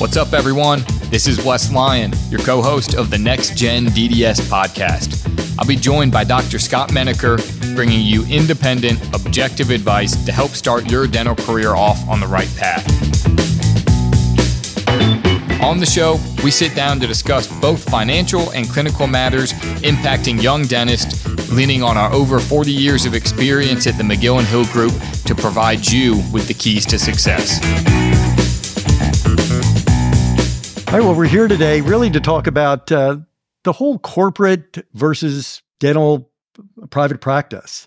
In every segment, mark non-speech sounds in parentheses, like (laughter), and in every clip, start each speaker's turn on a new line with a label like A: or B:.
A: What's up, everyone? This is Wes Lyon, your co host of the Next Gen DDS podcast. I'll be joined by Dr. Scott Menaker, bringing you independent, objective advice to help start your dental career off on the right path. On the show, we sit down to discuss both financial and clinical matters impacting young dentists, leaning on our over 40 years of experience at the McGill and Hill Group to provide you with the keys to success.
B: All right, well, we're here today really to talk about uh, the whole corporate versus dental private practice.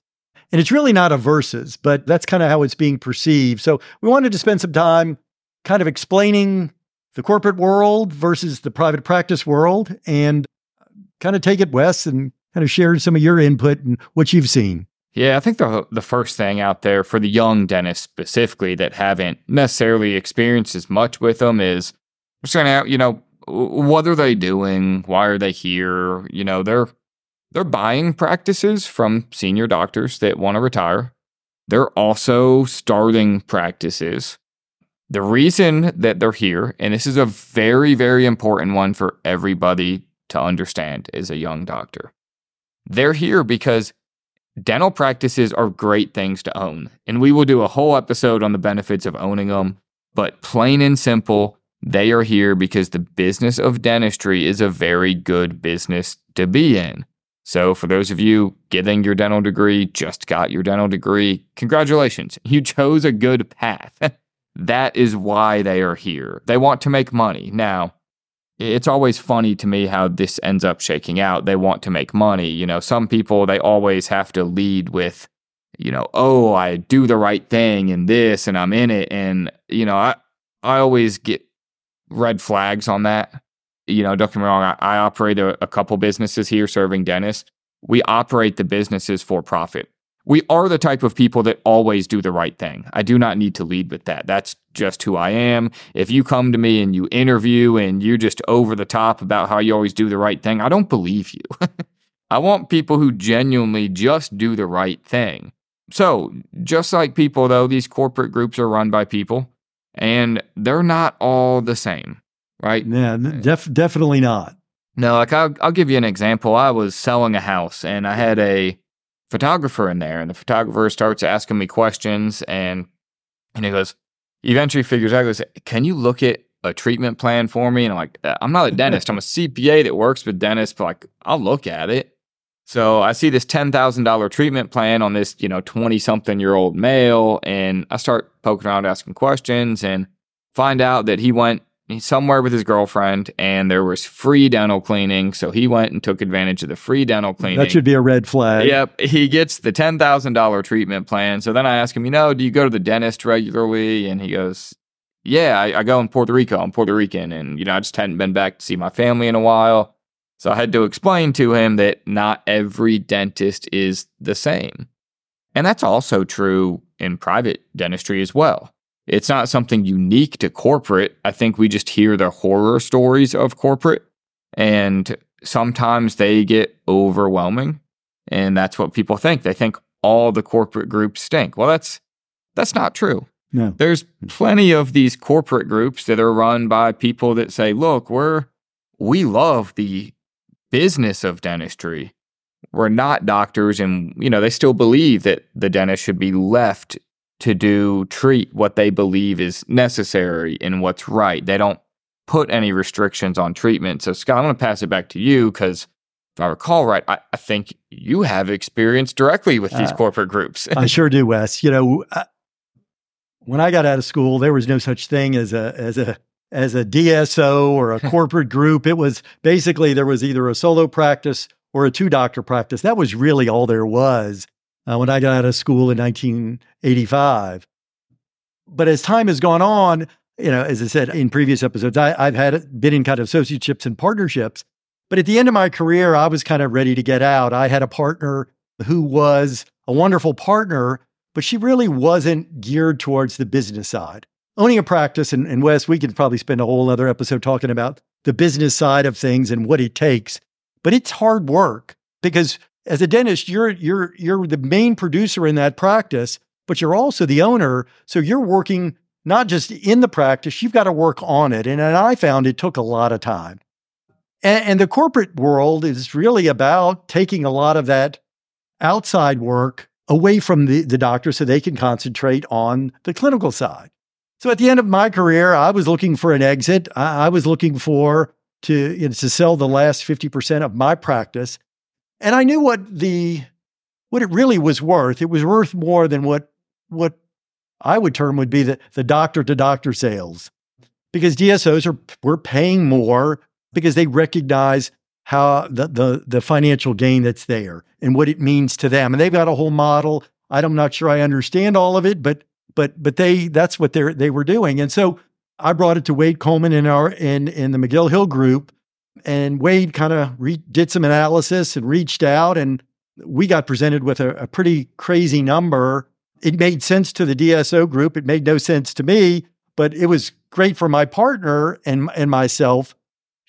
B: And it's really not a versus, but that's kind of how it's being perceived. So we wanted to spend some time kind of explaining the corporate world versus the private practice world and kind of take it, Wes, and kind of share some of your input and what you've seen.
A: Yeah, I think the the first thing out there for the young dentists specifically that haven't necessarily experienced as much with them is just of you know what are they doing? Why are they here? You know, they're they're buying practices from senior doctors that want to retire. They're also starting practices. The reason that they're here, and this is a very, very important one for everybody to understand as a young doctor, they're here because dental practices are great things to own. And we will do a whole episode on the benefits of owning them. But plain and simple, they are here because the business of dentistry is a very good business to be in. So, for those of you getting your dental degree, just got your dental degree, congratulations. You chose a good path. (laughs) that is why they are here. They want to make money. Now, it's always funny to me how this ends up shaking out. They want to make money. You know, some people, they always have to lead with, you know, oh, I do the right thing and this and I'm in it. And, you know, I, I always get red flags on that. You know, don't get me wrong, I, I operate a, a couple businesses here serving dentists. We operate the businesses for profit. We are the type of people that always do the right thing. I do not need to lead with that. That's just who I am. If you come to me and you interview and you're just over the top about how you always do the right thing, I don't believe you. (laughs) I want people who genuinely just do the right thing. So, just like people, though, these corporate groups are run by people and they're not all the same, right?
B: Yeah, def- definitely not.
A: No, like I'll, I'll give you an example. I was selling a house and I had a photographer in there, and the photographer starts asking me questions, and and he goes, eventually figures out, goes, "Can you look at a treatment plan for me?" And I'm like, uh, "I'm not a dentist. I'm a CPA that works with dentists, but like I'll look at it." So I see this $10,000 treatment plan on this, you know, 20 something year old male. And I start poking around, asking questions and find out that he went somewhere with his girlfriend and there was free dental cleaning. So he went and took advantage of the free dental cleaning.
B: That should be a red flag.
A: Yep. He gets the $10,000 treatment plan. So then I ask him, you know, do you go to the dentist regularly? And he goes, yeah, I, I go in Puerto Rico. I'm Puerto Rican. And, you know, I just hadn't been back to see my family in a while. So I had to explain to him that not every dentist is the same. And that's also true in private dentistry as well. It's not something unique to corporate. I think we just hear the horror stories of corporate, and sometimes they get overwhelming. And that's what people think. They think all the corporate groups stink. Well, that's that's not true.
B: No.
A: There's plenty of these corporate groups that are run by people that say, "Look, we're we love the business of dentistry were not doctors and you know they still believe that the dentist should be left to do treat what they believe is necessary and what's right. They don't put any restrictions on treatment. So scott i'm going to pass it back to you because if i recall right I, I, think you have experience directly with these uh, corporate groups.
B: I sure do wes. You know I, when i got out of school there was no such thing as a as a as a DSO or a (laughs) corporate group. It was basically there was either a solo practice or a two doctor practice. That was really all there was uh, when I got out of school in 1985. But as time has gone on, you know, as I said in previous episodes, I, have had been in kind of associateships and partnerships. But at the end of my career, I was kind of ready to get out. I had a partner who was a wonderful partner, but she really wasn't geared towards the business side owning a practice, and, and Wes, we could probably spend a whole other episode talking about the business side of things and what it takes. But it's hard work because as a dentist, you're you're you're the main producer in that practice, but you're also the owner. So you're working not just in the practice, you've got to work on it. And, and I found it took a lot of time. And, and the corporate world is really about taking a lot of that outside work away from the, the doctor so they can concentrate on the clinical side. So at the end of my career, I was looking for an exit. I, I was looking for to, you know, to sell the last 50% of my practice. And I knew what the what it really was worth. It was worth more than what what I would term would be the, the doctor to doctor sales. Because DSOs are were paying more because they recognize how the, the the financial gain that's there and what it means to them. And they've got a whole model. I'm not sure I understand all of it, but but but they that's what they they were doing. And so I brought it to Wade Coleman in our in in the McGill Hill group, and Wade kind of re- did some analysis and reached out, and we got presented with a, a pretty crazy number. It made sense to the DSO group. It made no sense to me, but it was great for my partner and and myself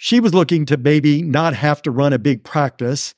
B: she was looking to maybe not have to run a big practice.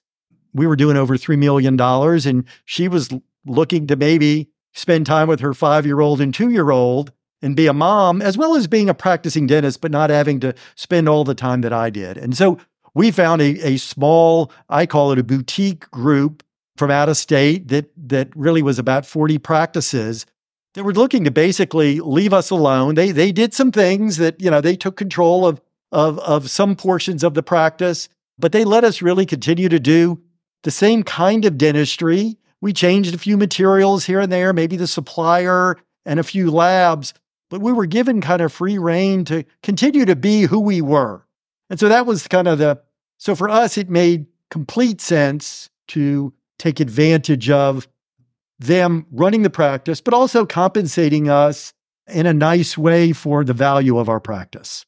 B: We were doing over $3 million, and she was looking to maybe spend time with her five year old and two year old and be a mom, as well as being a practicing dentist, but not having to spend all the time that I did. And so we found a, a small, I call it a boutique group from out of state that, that really was about 40 practices that were looking to basically leave us alone. They, they did some things that, you know, they took control of of, of some portions of the practice, but they let us really continue to do the same kind of dentistry. We changed a few materials here and there, maybe the supplier and a few labs, but we were given kind of free reign to continue to be who we were. And so that was kind of the, so for us, it made complete sense to take advantage of them running the practice, but also compensating us in a nice way for the value of our practice.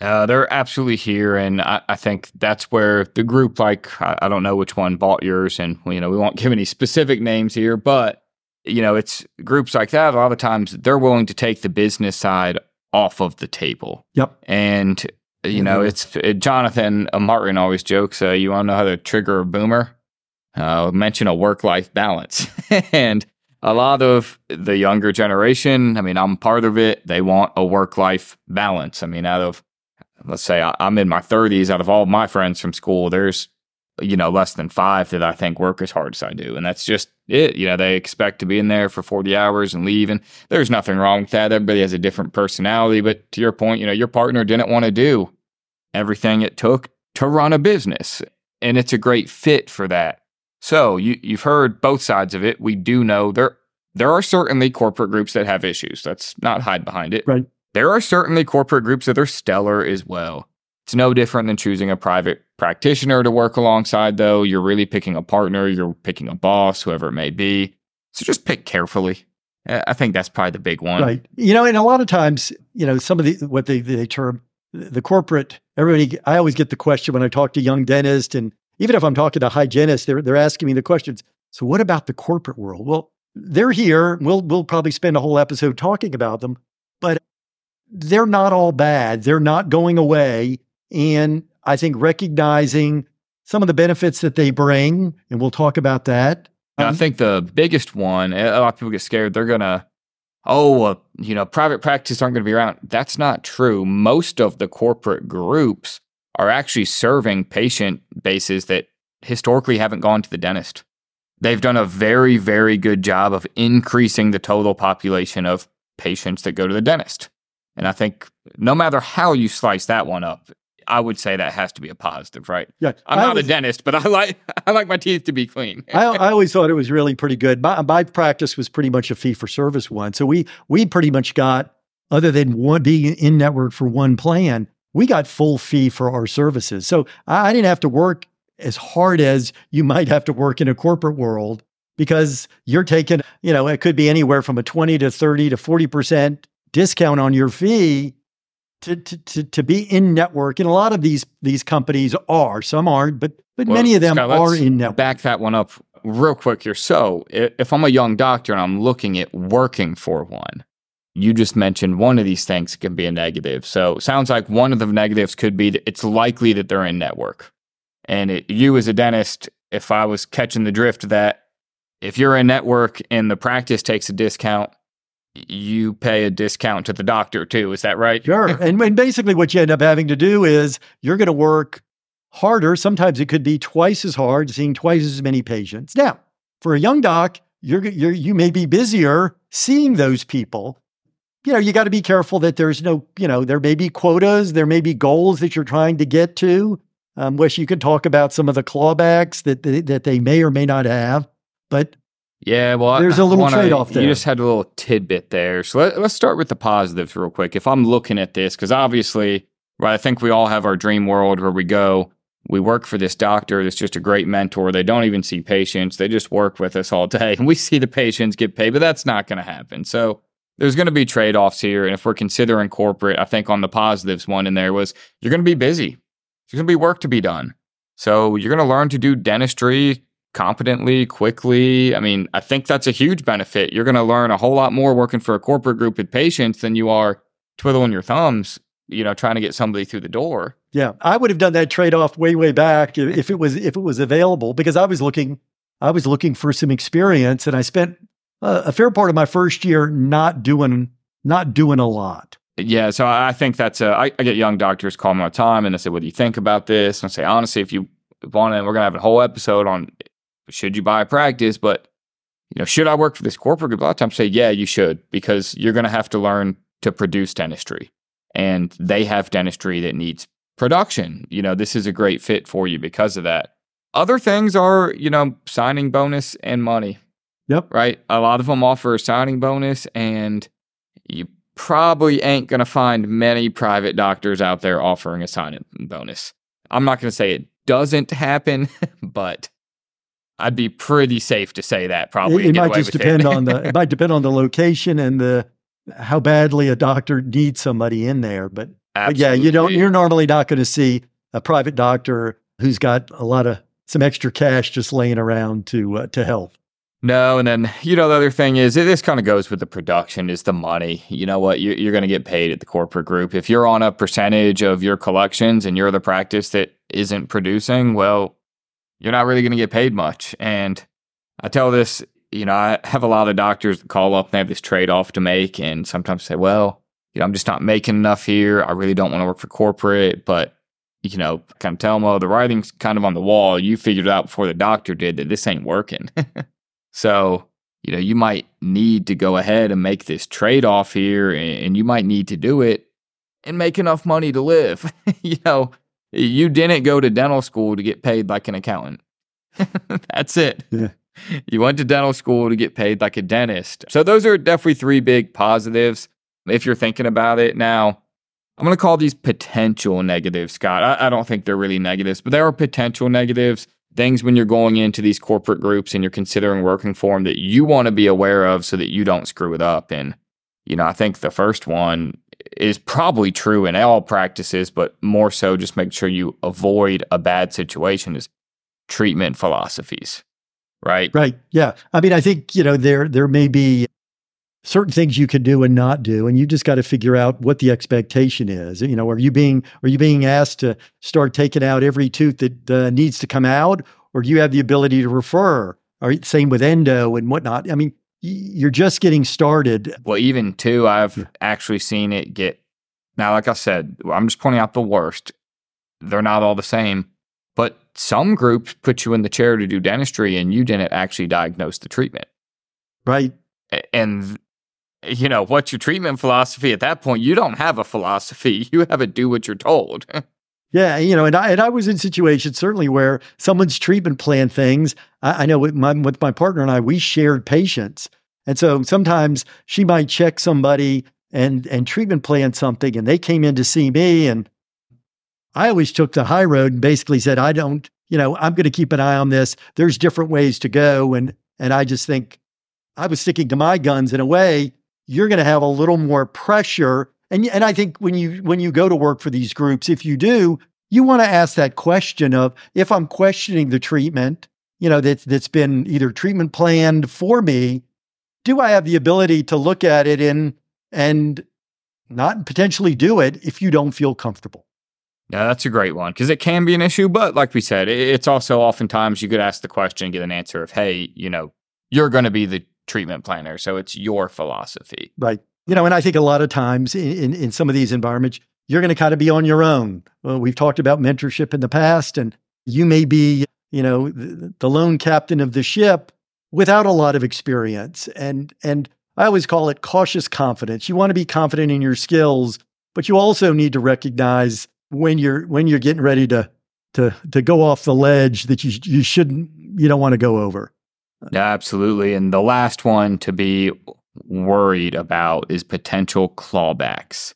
A: Uh, they're absolutely here, and I, I, think that's where the group, like I, I, don't know which one bought yours, and you know we won't (laughs) give any specific names here, but you know it's groups like that. A lot of times they're willing to take the business side off of the table.
B: Yep.
A: And you mm-hmm. know it's it, Jonathan uh, Martin always jokes, uh, "You want to know how to trigger a boomer? Uh, mention a work life balance." (laughs) and a lot of the younger generation, I mean, I'm part of it. They want a work life balance. I mean, out of let's say I'm in my 30s, out of all my friends from school, there's you know less than five that I think work as hard as I do, and that's just it. You know, they expect to be in there for 40 hours and leave, and there's nothing wrong with that. Everybody has a different personality, but to your point, you know, your partner didn't want to do everything it took to run a business, and it's a great fit for that. So you you've heard both sides of it. We do know there there are certainly corporate groups that have issues. Let's not hide behind it.
B: Right.
A: There are certainly corporate groups that are stellar as well. It's no different than choosing a private practitioner to work alongside, though. You're really picking a partner, you're picking a boss, whoever it may be. So just pick carefully. I think that's probably the big one.
B: Right. You know, and a lot of times, you know, some of the what they they term the corporate. Everybody, I always get the question when I talk to young dentists, and even if I'm talking to hygienists, they're they're asking me the questions. So, what about the corporate world? Well, they're here. We'll we'll probably spend a whole episode talking about them, but they're not all bad. They're not going away. And I think recognizing some of the benefits that they bring, and we'll talk about that.
A: Um, I think the biggest one, a lot of people get scared, they're going to, oh, uh, you know, private practice aren't going to be around. That's not true. Most of the corporate groups are actually serving patient bases that historically haven't gone to the dentist. They've done a very, very good job of increasing the total population of patients that go to the dentist. And I think no matter how you slice that one up, I would say that has to be a positive, right?
B: Yeah,
A: I'm I not always, a dentist, but I like (laughs) I like my teeth to be clean.
B: I, (laughs) I, always thought it was really pretty good. My, my practice was pretty much a fee for service one, so we we pretty much got other than one being in network for one plan, we got full fee for our services. So I, I didn't have to work as hard as you might have to work in a corporate world because you're taking, you know, it could be anywhere from a 20 to 30 to 40 percent discount on your fee to, to, to, to be in network. And a lot of these these companies are, some aren't, but but well, many of them Scott, are in network.
A: Back that one up real quick here. So if I'm a young doctor and I'm looking at working for one, you just mentioned one of these things can be a negative. So sounds like one of the negatives could be that it's likely that they're in network. And it, you as a dentist, if I was catching the drift of that, if you're in network and the practice takes a discount, you pay a discount to the doctor too. Is that right?
B: Sure. (laughs) and, and basically, what you end up having to do is you're going to work harder. Sometimes it could be twice as hard, seeing twice as many patients. Now, for a young doc, you're, you're you may be busier seeing those people. You know, you got to be careful that there's no, you know, there may be quotas, there may be goals that you're trying to get to. Um, wish you could talk about some of the clawbacks that they, that they may or may not have, but
A: yeah, well,
B: there's a little
A: wanna-
B: trade off there.
A: You just had a little tidbit there. So let, let's start with the positives real quick. If I'm looking at this, because obviously, right, I think we all have our dream world where we go, we work for this doctor that's just a great mentor. They don't even see patients, they just work with us all day. And (laughs) we see the patients get paid, but that's not going to happen. So there's going to be trade offs here. And if we're considering corporate, I think on the positives one in there was you're going to be busy. There's going to be work to be done. So you're going to learn to do dentistry competently, quickly. I mean, I think that's a huge benefit. You're going to learn a whole lot more working for a corporate group with patients than you are twiddling your thumbs, you know, trying to get somebody through the door.
B: Yeah, I would have done that trade off way way back if, it was if it was available because I was looking I was looking for some experience and I spent uh, a fair part of my first year not doing not doing a lot.
A: Yeah, so I I think that's a. I, I get young doctors call me all the time, and they say, "What do you think about this?" And I say, honestly, if you want to, we're gonna have a whole episode on should you buy a practice, but you know, should I work for this corporate group? A lot of times, say, yeah, you should, because you're gonna have to learn to produce dentistry, and they have dentistry that needs production. You know, this is a great fit for you because of that. Other things are, you know, signing bonus and money
B: Yep.
A: right? A lot of them offer a signing bonus, and you probably ain't going to find many private doctors out there offering a signing bonus. I'm not going to say it doesn't happen, (laughs) but I'd be pretty safe to say that probably.
B: it, it might just depend on the (laughs) it might depend on the location and the how badly a doctor needs somebody in there. But, but yeah, you don't you're normally not going to see a private doctor who's got a lot of some extra cash just laying around to uh, to help.
A: No, and then you know the other thing is this kind of goes with the production is the money. You know what you, you're going to get paid at the corporate group if you're on a percentage of your collections and you're the practice that isn't producing. Well, you're not really going to get paid much. And I tell this, you know, I have a lot of doctors that call up and they have this trade off to make, and sometimes say, well, you know, I'm just not making enough here. I really don't want to work for corporate, but you know, kind of tell them, oh, the writing's kind of on the wall. You figured it out before the doctor did that this ain't working. (laughs) So, you know, you might need to go ahead and make this trade off here, and and you might need to do it and make enough money to live. (laughs) you know, you didn't go to dental school to get paid like an accountant. (laughs) That's it.
B: Yeah. (laughs)
A: You went to dental school to get paid like a dentist. So, those are definitely three big positives if you're thinking about it. Now, I'm going to call these potential negatives, Scott. I, I don't think they're really negatives, but there are potential negatives things when you're going into these corporate groups and you're considering working for them that you want to be aware of so that you don't screw it up. And, you know, I think the first one is probably true in all practices, but more so just make sure you avoid a bad situation is treatment philosophies, right?
B: Right. Yeah. I mean, I think, you know, there there may be certain things you could do and not do and you just got to figure out what the expectation is. You know, are you being are you being asked to start taking out every tooth that uh, needs to come out or do you have the ability to refer? Or same with endo and whatnot. I mean, you're just getting started.
A: Well, even too, I've actually seen it get. Now, like I said, I'm just pointing out the worst. They're not all the same, but some groups put you in the chair to do dentistry and you didn't actually diagnose the treatment.
B: Right.
A: And, you know, what's your treatment philosophy at that point? You don't have a philosophy. (laughs) You have a do what you're told. (laughs)
B: Yeah, you know, and I and I was in situations certainly where someone's treatment plan things. I, I know with my with my partner and I, we shared patients, and so sometimes she might check somebody and and treatment plan something, and they came in to see me, and I always took the high road and basically said, I don't, you know, I'm going to keep an eye on this. There's different ways to go, and and I just think I was sticking to my guns in a way. You're going to have a little more pressure and and I think when you when you go to work for these groups, if you do, you want to ask that question of if I'm questioning the treatment, you know, that's that's been either treatment planned for me, do I have the ability to look at it and and not potentially do it if you don't feel comfortable?
A: Yeah, that's a great one because it can be an issue. But like we said, it's also oftentimes you could ask the question and get an answer of, hey, you know, you're going to be the treatment planner. So it's your philosophy.
B: Right. You know, and I think a lot of times in, in, in some of these environments, you're going to kind of be on your own. Well, we've talked about mentorship in the past, and you may be, you know, the, the lone captain of the ship without a lot of experience. And and I always call it cautious confidence. You want to be confident in your skills, but you also need to recognize when you're when you're getting ready to to to go off the ledge that you you shouldn't you don't want to go over.
A: Absolutely. And the last one to be worried about is potential clawbacks.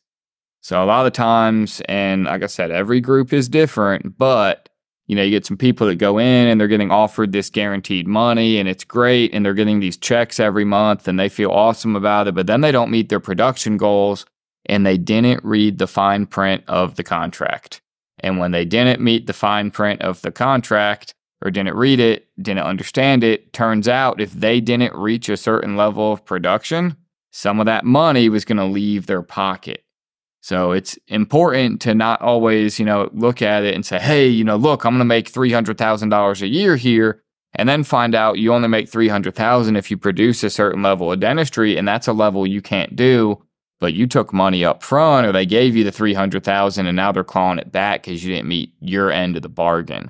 A: So a lot of times, and like I said, every group is different, but you know, you get some people that go in and they're getting offered this guaranteed money and it's great and they're getting these checks every month and they feel awesome about it, but then they don't meet their production goals and they didn't read the fine print of the contract. And when they didn't meet the fine print of the contract, or didn't read it, didn't understand it. Turns out if they didn't reach a certain level of production, some of that money was going to leave their pocket. So it's important to not always, you know, look at it and say, "Hey, you know, look, I'm going to make $300,000 a year here." And then find out you only make 300,000 if you produce a certain level of dentistry and that's a level you can't do, but you took money up front or they gave you the 300,000 and now they're clawing it back cuz you didn't meet your end of the bargain.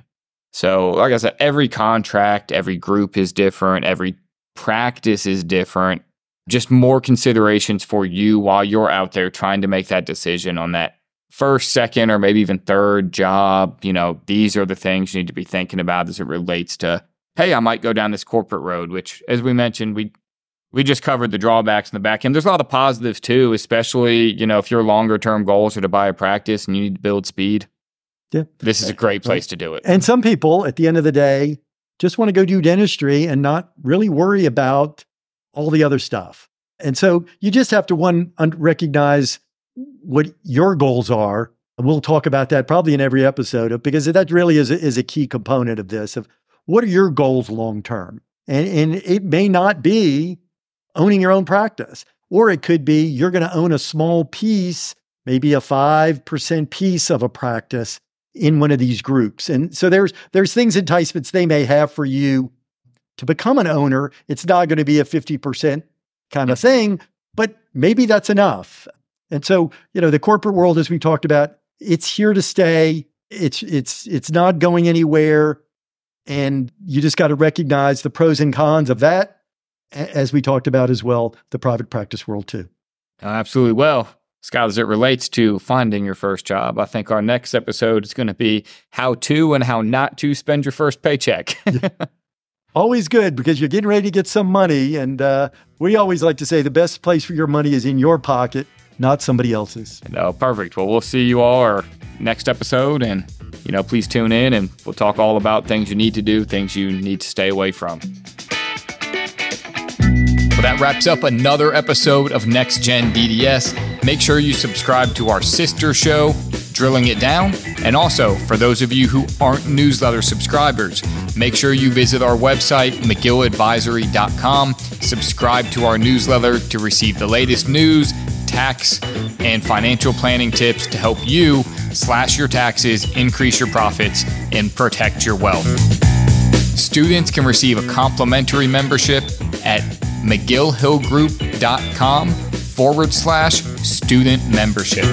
A: So, like I said, every contract, every group is different, every practice is different. Just more considerations for you while you're out there trying to make that decision on that first, second, or maybe even third job. You know, these are the things you need to be thinking about as it relates to, hey, I might go down this corporate road, which, as we mentioned, we we just covered the drawbacks in the back end. There's a lot of positives too, especially, you know, if your longer term goals are to buy a practice and you need to build speed. Yeah. This is a great place to do it.
B: And some people at the end of the day just want to go do dentistry and not really worry about all the other stuff. And so you just have to one recognize what your goals are. And we'll talk about that probably in every episode because that really is a, is a key component of this of what are your goals long term? And, and it may not be owning your own practice, or it could be you're going to own a small piece, maybe a 5% piece of a practice in one of these groups. And so there's there's things enticements they may have for you to become an owner. It's not going to be a 50% kind of thing, but maybe that's enough. And so, you know, the corporate world as we talked about, it's here to stay. It's it's it's not going anywhere and you just got to recognize the pros and cons of that as we talked about as well, the private practice world too.
A: Absolutely. Well, Scott, as it relates to finding your first job, I think our next episode is going to be how to and how not to spend your first paycheck. (laughs)
B: always good because you're getting ready to get some money. And uh, we always like to say the best place for your money is in your pocket, not somebody else's.
A: No, perfect. Well, we'll see you all our next episode. And, you know, please tune in and we'll talk all about things you need to do, things you need to stay away from. Well, that wraps up another episode of Next Gen DDS. Make sure you subscribe to our sister show, Drilling It Down. And also, for those of you who aren't newsletter subscribers, make sure you visit our website, McGillAdvisory.com. Subscribe to our newsletter to receive the latest news, tax, and financial planning tips to help you slash your taxes, increase your profits, and protect your wealth. Students can receive a complimentary membership McGillHillGroup.com forward slash student membership.